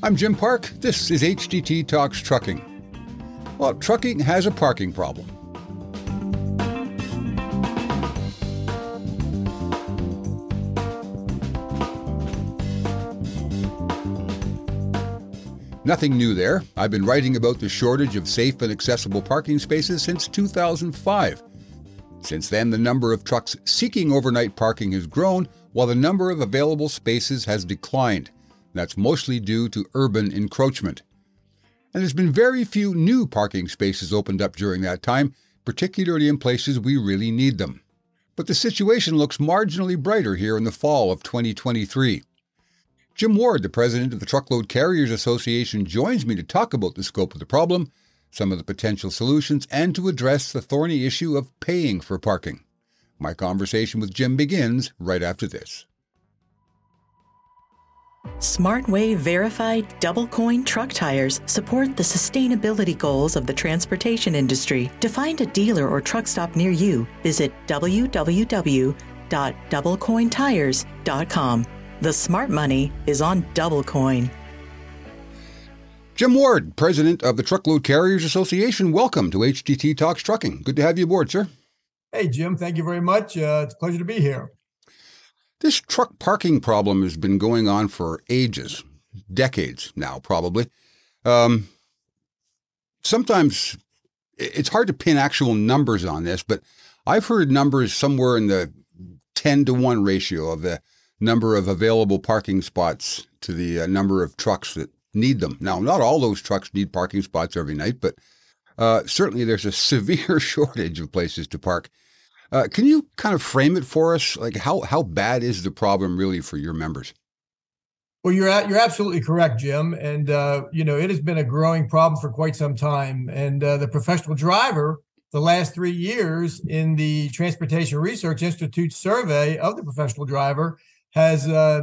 I'm Jim Park. This is HDT Talks Trucking. Well, trucking has a parking problem. Nothing new there. I've been writing about the shortage of safe and accessible parking spaces since 2005. Since then, the number of trucks seeking overnight parking has grown, while the number of available spaces has declined. That's mostly due to urban encroachment. And there's been very few new parking spaces opened up during that time, particularly in places we really need them. But the situation looks marginally brighter here in the fall of 2023. Jim Ward, the president of the Truckload Carriers Association, joins me to talk about the scope of the problem, some of the potential solutions, and to address the thorny issue of paying for parking. My conversation with Jim begins right after this. SmartWay verified double coin truck tires support the sustainability goals of the transportation industry. To find a dealer or truck stop near you, visit www.doublecointires.com. The smart money is on double coin. Jim Ward, president of the Truckload Carriers Association, welcome to HDT Talks Trucking. Good to have you aboard, sir. Hey, Jim, thank you very much. Uh, it's a pleasure to be here. This truck parking problem has been going on for ages, decades now, probably. Um, sometimes it's hard to pin actual numbers on this, but I've heard numbers somewhere in the 10 to 1 ratio of the number of available parking spots to the uh, number of trucks that need them. Now, not all those trucks need parking spots every night, but uh, certainly there's a severe shortage of places to park. Uh, can you kind of frame it for us? Like how how bad is the problem really for your members? Well, you're at, you're absolutely correct, Jim. And uh, you know it has been a growing problem for quite some time. And uh, the professional driver, the last three years in the Transportation Research Institute survey of the professional driver has uh,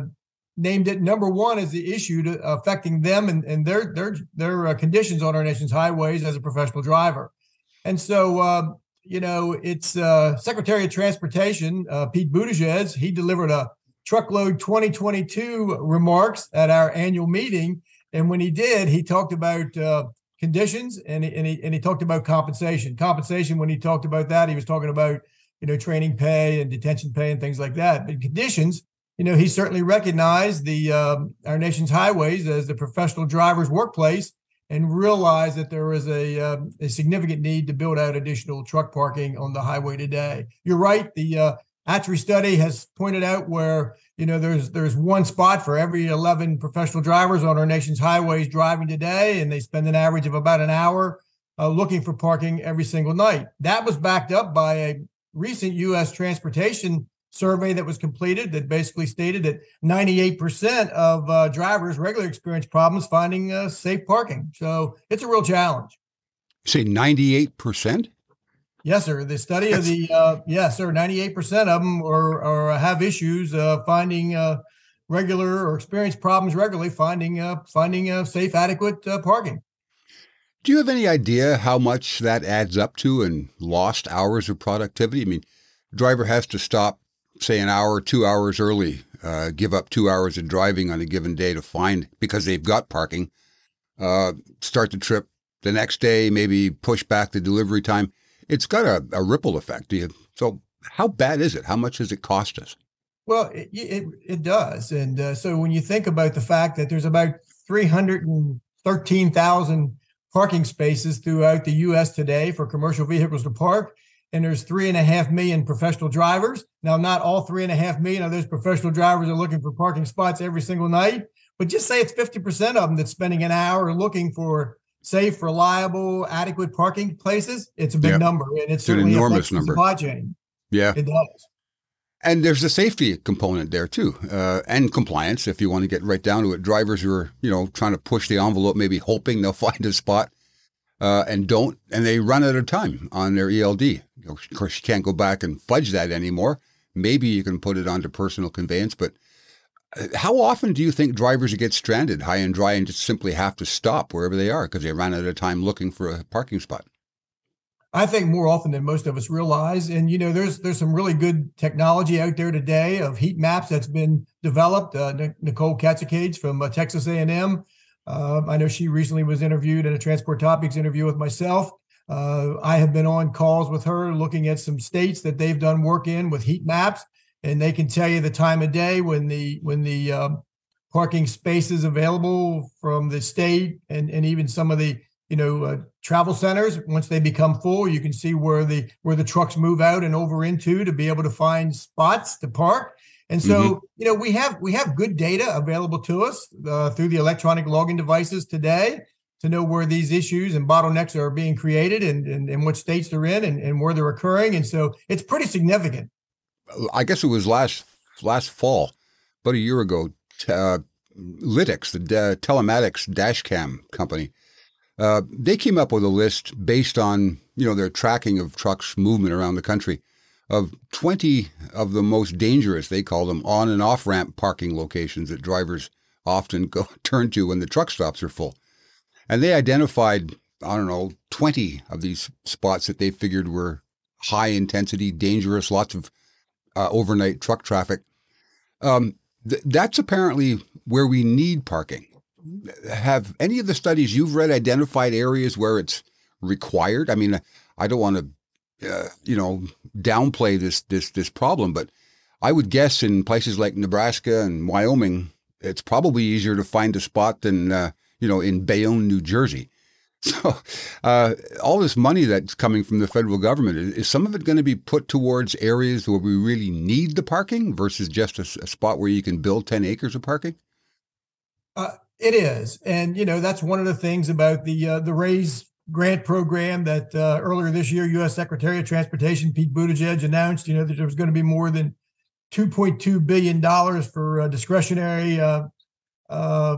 named it number one as the issue to, affecting them and, and their their their uh, conditions on our nation's highways as a professional driver. And so um, you know, it's uh, Secretary of Transportation, uh, Pete Buttigieg. He delivered a truckload 2022 remarks at our annual meeting. And when he did, he talked about uh, conditions and he, and, he, and he talked about compensation. Compensation, when he talked about that, he was talking about, you know, training pay and detention pay and things like that. But conditions, you know, he certainly recognized the um, our nation's highways as the professional driver's workplace and realize that there is a, uh, a significant need to build out additional truck parking on the highway today. You're right. The uh, ATRI study has pointed out where you know there's there's one spot for every 11 professional drivers on our nation's highways driving today, and they spend an average of about an hour uh, looking for parking every single night. That was backed up by a recent U.S. transportation survey that was completed that basically stated that 98% of uh, drivers regularly experience problems finding uh, safe parking. So it's a real challenge. You say 98%? Yes, sir. The study of the uh, yes, sir. Ninety-eight percent of them or, or have issues uh, finding uh, regular or experience problems regularly finding uh, finding uh, safe, adequate uh, parking. Do you have any idea how much that adds up to in lost hours of productivity? I mean, driver has to stop say an hour, two hours early, uh, give up two hours of driving on a given day to find because they've got parking, uh, start the trip the next day, maybe push back the delivery time. It's got a, a ripple effect. So, how bad is it? How much does it cost us? Well, it, it, it does. And uh, so, when you think about the fact that there's about 313,000 parking spaces throughout the U.S. today for commercial vehicles to park, and there's three and a half million professional drivers. Now, not all three and a half million of those professional drivers are looking for parking spots every single night, but just say it's 50% of them that's spending an hour looking for safe, reliable, adequate parking places. It's a big number, and it's, it's an enormous number. Supply chain. Yeah, it does. And there's a safety component there too, uh, and compliance. If you want to get right down to it, drivers who are you know trying to push the envelope, maybe hoping they'll find a spot uh, and don't, and they run out of time on their ELD. Of course, you can't go back and fudge that anymore. Maybe you can put it onto personal conveyance, but uh, how often do you think drivers get stranded high and dry and just simply have to stop wherever they are because they ran out of time looking for a parking spot? I think more often than most of us realize, and you know, there's there's some really good technology out there today of heat maps that's been developed. Uh, Nicole Katsikides from uh, Texas A&M Um, I know she recently was interviewed in a Transport Topics interview with myself. Uh, I have been on calls with her looking at some states that they've done work in with heat maps, and they can tell you the time of day when the when the um, parking spaces available from the state and and even some of the you know uh, travel centers. Once they become full you can see where the where the trucks move out and over into to be able to find spots to park. And so, mm-hmm. you know, we have we have good data available to us uh, through the electronic login devices today to know where these issues and bottlenecks are being created and, and, and what states they're in and, and where they're occurring. And so it's pretty significant. I guess it was last last fall, about a year ago, uh, the telematics dash cam company, uh, they came up with a list based on you know their tracking of trucks movement around the country of 20 of the most dangerous, they call them, on and off ramp parking locations that drivers often go turn to when the truck stops are full. And they identified, I don't know, 20 of these spots that they figured were high intensity, dangerous, lots of uh, overnight truck traffic. Um, th- that's apparently where we need parking. Have any of the studies you've read identified areas where it's required? I mean, I don't want to uh, you know, downplay this this this problem, but I would guess in places like Nebraska and Wyoming, it's probably easier to find a spot than uh, you know in Bayonne, New Jersey. So, uh, all this money that's coming from the federal government is, some of it going to be put towards areas where we really need the parking versus just a, a spot where you can build ten acres of parking? Uh, it is, and you know that's one of the things about the uh, the raise grant program that uh, earlier this year, U.S. Secretary of Transportation Pete Buttigieg announced. You know that there was going to be more than 2.2 billion dollars for a discretionary uh, uh,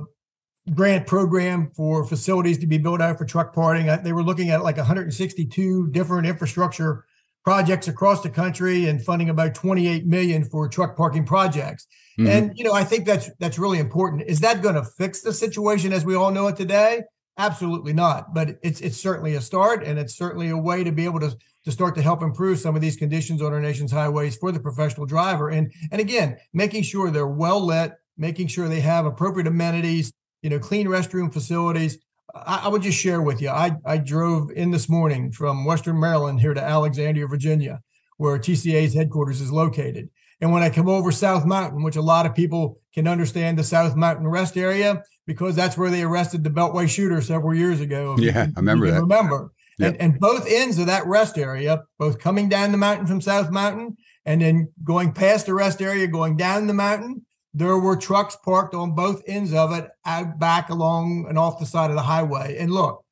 grant program for facilities to be built out for truck parking. They were looking at like 162 different infrastructure projects across the country and funding about 28 million for truck parking projects. Mm-hmm. And you know, I think that's that's really important. Is that going to fix the situation as we all know it today? Absolutely not. But it's it's certainly a start, and it's certainly a way to be able to to start to help improve some of these conditions on our nation's highways for the professional driver. And and again, making sure they're well lit, making sure they have appropriate amenities, you know, clean restroom facilities. I, I would just share with you. I I drove in this morning from Western Maryland here to Alexandria, Virginia, where TCA's headquarters is located. And when I come over South Mountain, which a lot of people can understand the South Mountain rest area, because that's where they arrested the Beltway shooter several years ago. Yeah, I remember that. Remember, yep. and, and both ends of that rest area, both coming down the mountain from South Mountain and then going past the rest area, going down the mountain, there were trucks parked on both ends of it, out back along and off the side of the highway. And look,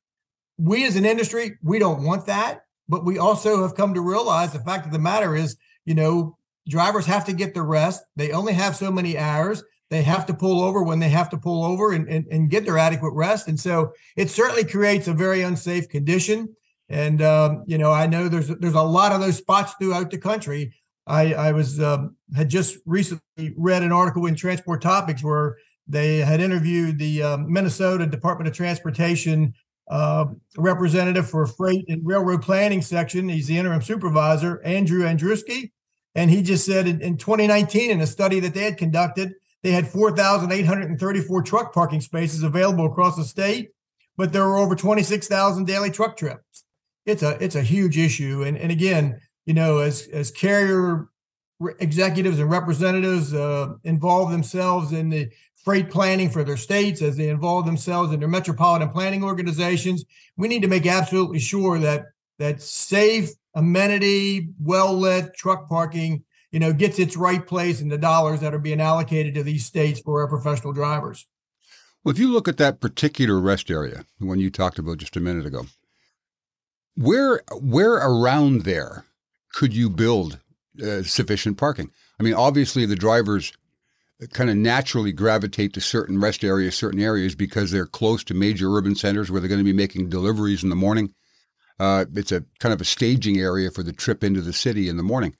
we as an industry, we don't want that, but we also have come to realize the fact of the matter is, you know, drivers have to get the rest. They only have so many hours they have to pull over when they have to pull over and, and, and get their adequate rest. And so it certainly creates a very unsafe condition. And um, you know, I know there's there's a lot of those spots throughout the country. I, I was um, had just recently read an article in Transport Topics where they had interviewed the um, Minnesota Department of Transportation uh, representative for freight and railroad planning section. He's the interim supervisor, Andrew Andrusko, and he just said in, in 2019 in a study that they had conducted they had 4,834 truck parking spaces available across the state, but there were over 26,000 daily truck trips. It's a it's a huge issue, and and again, you know, as as carrier executives and representatives uh, involve themselves in the freight planning for their states, as they involve themselves in their metropolitan planning organizations, we need to make absolutely sure that that safe, amenity, well lit truck parking you know, gets its right place in the dollars that are being allocated to these states for our professional drivers. Well, if you look at that particular rest area, the one you talked about just a minute ago, where where around there could you build uh, sufficient parking? I mean, obviously the drivers kind of naturally gravitate to certain rest areas, certain areas because they're close to major urban centers where they're going to be making deliveries in the morning. Uh, it's a kind of a staging area for the trip into the city in the morning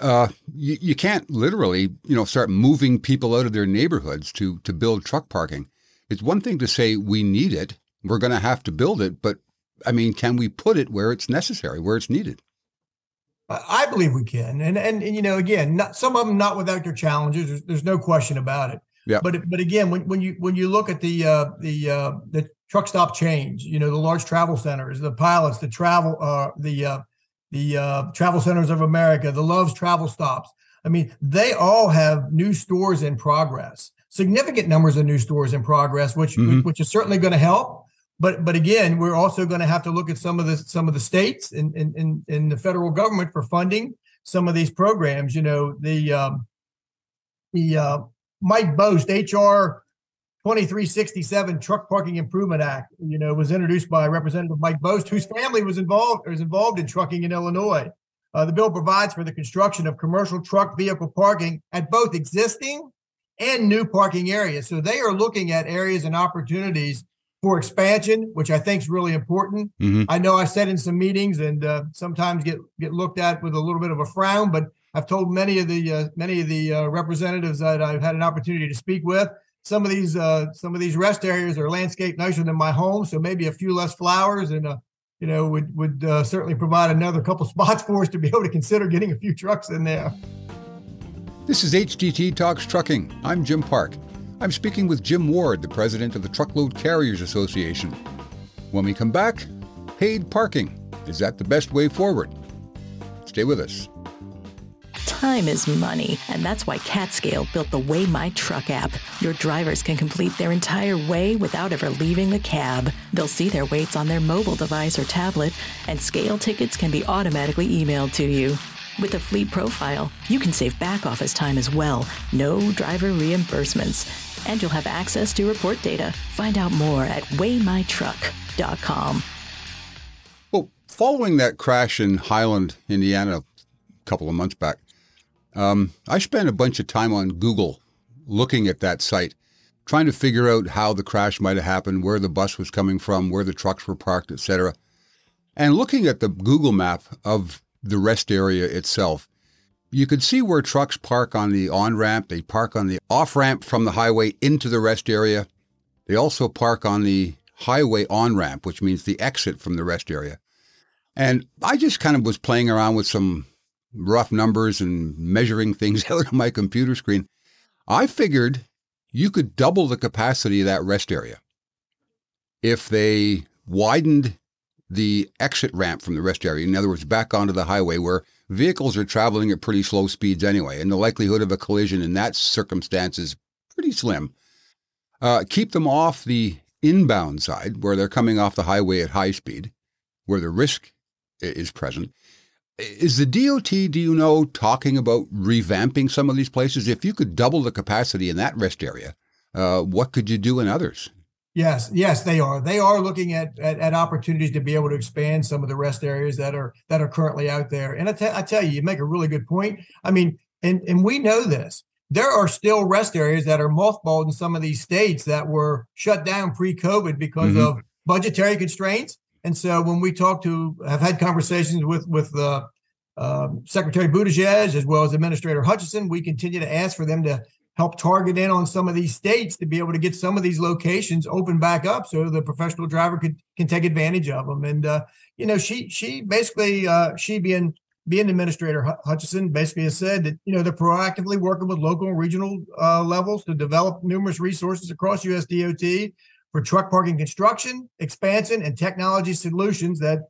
uh, you, you can't literally, you know, start moving people out of their neighborhoods to to build truck parking. It's one thing to say we need it, we're going to have to build it, but I mean, can we put it where it's necessary, where it's needed? I believe we can, and and, and you know, again, not, some of them not without their challenges. There's, there's no question about it. Yeah. But but again, when, when you when you look at the uh, the uh, the truck stop change, you know, the large travel centers, the pilots, the travel, uh, the uh, the uh, travel centers of America, the Love's travel stops. I mean, they all have new stores in progress, significant numbers of new stores in progress, which Mhm. which is certainly going to help. But but again, we're also going to have to look at some of the some of the states and in, in, in the federal government for funding some of these programs. You know, the um, the uh, Mike Bost HR 2367 Truck Parking Improvement Act, you know, was introduced by Representative Mike Bost, whose family was involved is involved in trucking in Illinois. Uh, the bill provides for the construction of commercial truck vehicle parking at both existing and new parking areas. So they are looking at areas and opportunities for expansion, which I think is really important. Mhm. I know I said in some meetings and uh, sometimes get get looked at with a little bit of a frown, but I've told many of the uh, many of the uh, representatives that I've had an opportunity to speak with. Some of these uh, some of these rest areas are landscaped nicer than my home, so maybe a few less flowers and uh, you know would would uh, certainly provide another couple spots for us to be able to consider getting a few trucks in there. This is HDT Talks Trucking. I'm Jim Park. I'm speaking with Jim Ward, the president of the Truckload Carriers Association. When we come back, paid parking. Is that the best weigh forward? Stay with us. Time is money, and that's why CAT Scale built the Weigh My Truck app. Your drivers can complete their entire way without ever leaving the cab. They'll see their weights on their mobile device or tablet, and scale tickets can be automatically emailed to you. With a fleet profile, you can save back office time as well. No driver reimbursements. And you'll have access to report data. Find out more at weighmytruck.com. Well, following that crash in Highland, Indiana, a couple of months back, um, I spent a bunch of time on Google looking at that site, trying to figure out how the crash might have happened, where the bus was coming from, where the trucks were parked, etc. And looking at the Google map of the rest area itself, you could see where trucks park on the on ramp. They park on the off ramp from the highway into the rest area. They also park on the highway on ramp, which means the exit from the rest area. And I just kind of was playing around with some rough numbers and measuring things out on my computer screen. I figured you could double the capacity of that rest area if they widened the exit ramp from the rest area. In other words, back onto the highway where vehicles are traveling at pretty slow speeds anyway, and the likelihood of a collision in that circumstance is pretty slim. Uh, keep them off the inbound side where they're coming off the highway at high speed, where the risk is present. Is the DOT, do you know, talking about revamping some of these places? If you could double the capacity in that rest area, uh, what could you do in others? Yes, yes, they are. They are looking at, at at opportunities to be able to expand some of the rest areas that are that are currently out there. And I, tell you, you make a really good point. I mean, and and we know this. There are still rest areas that are mothballed in some of these states that were shut down pre-COVID because Mhm. of budgetary constraints. And so when we talk to, have had conversations with with uh, um, Secretary Buttigieg as well as Administrator Hutcheson, we continue to ask for them to help target in on some of these states to be able to get some of these locations open back up so the professional driver could can take advantage of them. And uh, you know she she basically uh, she being being administrator Hu- hutcheson basically has said that you know they're proactively working with local and regional uh, levels to develop numerous resources across usdot for truck parking construction expansion and technology solutions that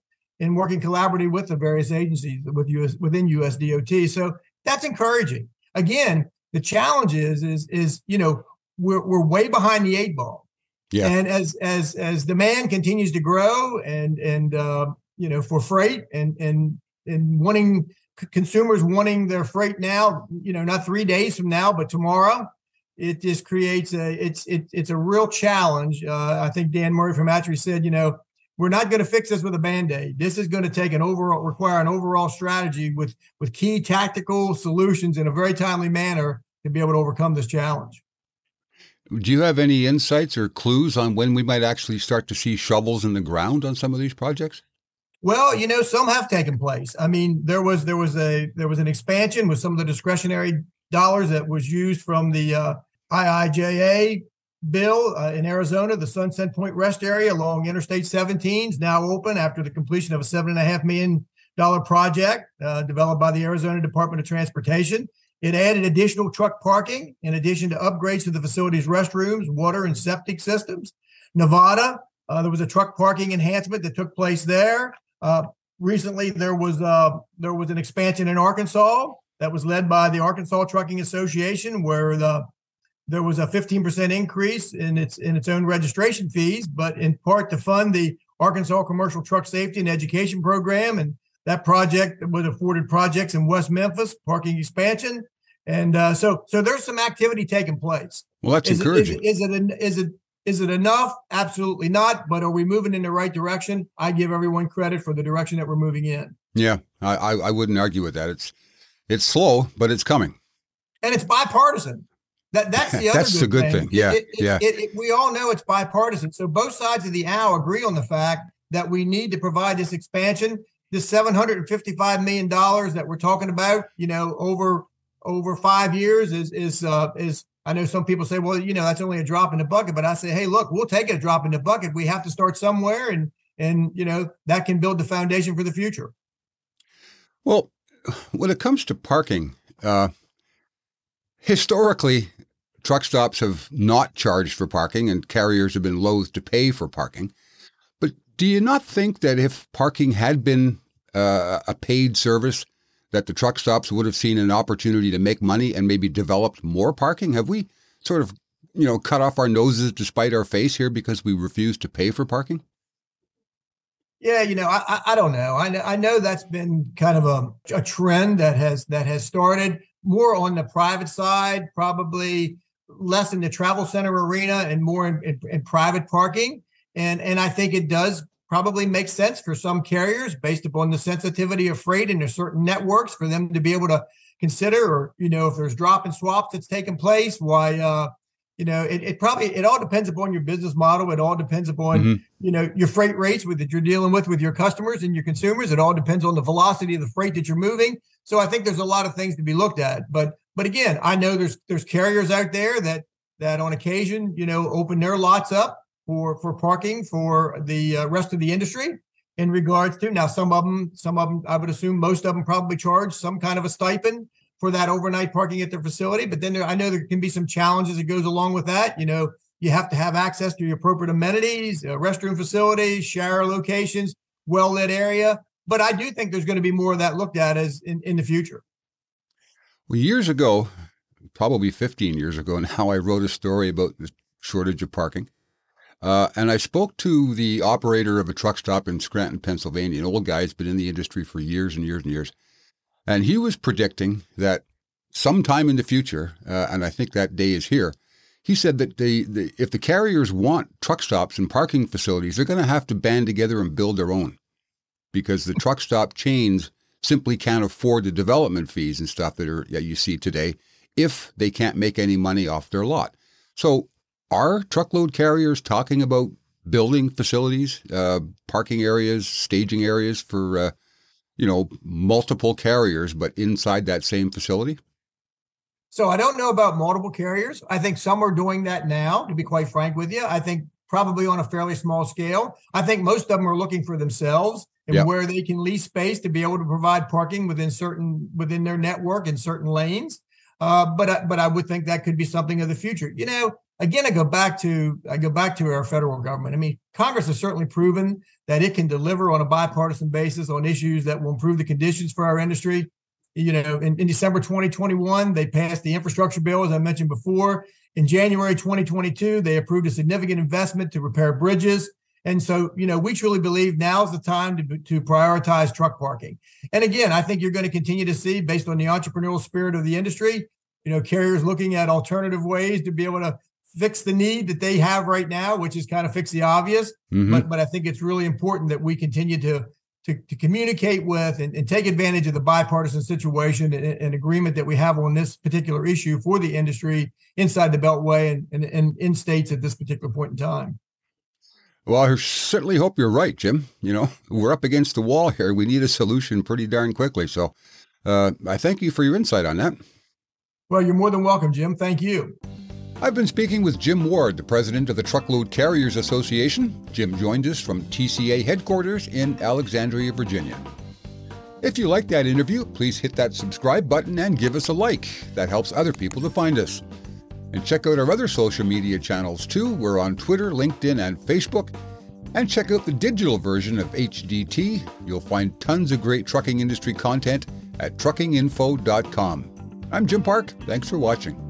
in working collaboratively with the various agencies with us within usdot so that's encouraging. Again the challenge is is is you know we're we're way behind the eight ball Yeah. and as as as demand continues to grow and and uh you know for freight and and and wanting c- consumers wanting their freight now you know not three days from now but tomorrow it just creates a it's it, it's a real challenge uh i think dan murray from ATRI said you know we're not going to fix this with a band-aid this is going to take an overall require an overall strategy with with key tactical solutions in a very timely manner to be able to overcome this challenge Do you have any insights or clues on when we might actually start to see shovels in the ground on some of these projects? Well, you know, some have taken place. I mean, there was there was a there was an expansion with some of the discretionary dollars that was used from the uh, IIJA bill uh, in Arizona. The Sunset Point Rest area along Interstate 17 is now open after the completion of a seven and a half million dollar project uh, developed by the Arizona Department of Transportation. It added additional truck parking in addition to upgrades to the facility's restrooms, water, and septic systems. Nevada, uh, there was a truck parking enhancement that took place there. Uh, recently, there was uh, there was an expansion in Arkansas that was led by the Arkansas Trucking Association, where the there was a 15% increase in its in its own registration fees, but in part to fund the Arkansas Commercial Truck Safety and Education Program, and that project was afforded projects in West Memphis, parking expansion, and uh, so so there's some activity taking place. Well, that's is encouraging. It, is, it, is it is it is it enough? Absolutely not. But are we moving in the right direction? I give everyone credit for the direction that we're moving in. Yeah, I I, I wouldn't argue with that. It's it's slow, but it's coming. And it's bipartisan. That that's the other. that's good a good thing. thing. Yeah, It- it- yeah. it- it- we all know it's bipartisan. So both sides of the aisle agree on the fact that we need to provide this expansion. This seven hundred and fifty-five million dollars that we're talking about, you know, over over five years is is uh, is. I know some people say, well, you know, that's only a drop in the bucket, but I say, hey, look, we'll take it a drop in the bucket. We have to start somewhere, and and you know that can build the foundation for the future. Well, when it comes to parking, uh, historically, truck stops have not charged for parking, and carriers have been loath to pay for parking. But do you not think that if parking had been uh, a paid service, that the truck stops would have seen an opportunity to make money and maybe developed more parking? Have we sort of, you know, cut off our noses despite our face here because we refuse to pay for parking? Yeah, you know, I I, don't know. I know I know that's been kind of a, a trend that has that has started more on the private side, probably less in the travel center arena and more in, in, in private parking. And and I think it does probably make sense for some carriers based upon the sensitivity of freight there's certain networks for them to be able to consider or you know if there's drop and swap that's taking place why uh you know it, it probably it all depends upon your business model. It all depends upon Mhm. you know your freight rates with that you're dealing with with your customers and your consumers. It all depends on the velocity of the freight that you're moving. So i think there's a lot of things to be looked at. But but again i know there's there's carriers out there that that on occasion you know open their lots up for for parking for the uh, rest of the industry in regards to now some of them some of them i would assume most of them probably charge some kind of a stipend for that overnight parking at their facility but then there, i know there can be some challenges that goes along with that you know you have to have access to your appropriate amenities uh, restroom facilities shower locations well lit area but i do think there's going to be more of that looked at as in, in the future Well, years ago, probably 15 years ago now, I wrote a story about the shortage of parking. Uh, and I spoke to the operator of a truck stop in Scranton, Pennsylvania, an old guy who's been in the industry for years and years and years. And he was predicting that sometime in the future, uh, and I think that day is here, he said that the, the, if the carriers want truck stops and parking facilities, they're going to have to band together and build their own because the truck stop chains simply can't afford the development fees and stuff that are that you see today if they can't make any money off their lot. So, are truckload carriers talking about building facilities, uh, parking areas, staging areas for uh, you know multiple carriers, but inside that same facility? So I don't know about multiple carriers. I think some are doing that now, to be quite frank with you. I think probably on a fairly small scale. I think most of them are looking for themselves and Yep. where they can lease space to be able to provide parking within certain within their network in certain lanes. Uh, but I, but I would think that could be something of the future. You know, again, I go back to I go back to our federal government. I mean, Congress has certainly proven that it can deliver on a bipartisan basis on issues that will improve the conditions for our industry you know, in, in December 2021, they passed the infrastructure bill, as I mentioned before. In January 2022, they approved a significant investment to repair bridges. And so, you know, we truly believe now is the time to, to prioritize truck parking. And again, I think you're going to continue to see, based on the entrepreneurial spirit of the industry, you know, carriers looking at alternative ways to be able to fix the need that they have right now, which is kind of fix the obvious. Mhm. But but I think it's really important that we continue to to, to communicate with and, and take advantage of the bipartisan situation and, and agreement that we have on this particular issue for the industry inside the Beltway and, and, and in states at this particular point in time. Well, I certainly hope you're right, Jim. You know, we're up against the wall here. We need a solution pretty darn quickly. So, uh, I thank you for your insight on that. Well, you're more than welcome, Jim. Thank you. I've been speaking with Jim Ward, the president of the Truckload Carriers Association. Jim joined us from TCA headquarters in Alexandria, Virginia. If you like that interview, please hit that subscribe button and give us a like. That helps other people to find us. And check out our other social media channels too. We're on Twitter, LinkedIn, and Facebook. And check out the digital version of HDT. You'll find tons of great trucking industry content at truckinginfo.com. I'm Jim Park. Thanks for watching.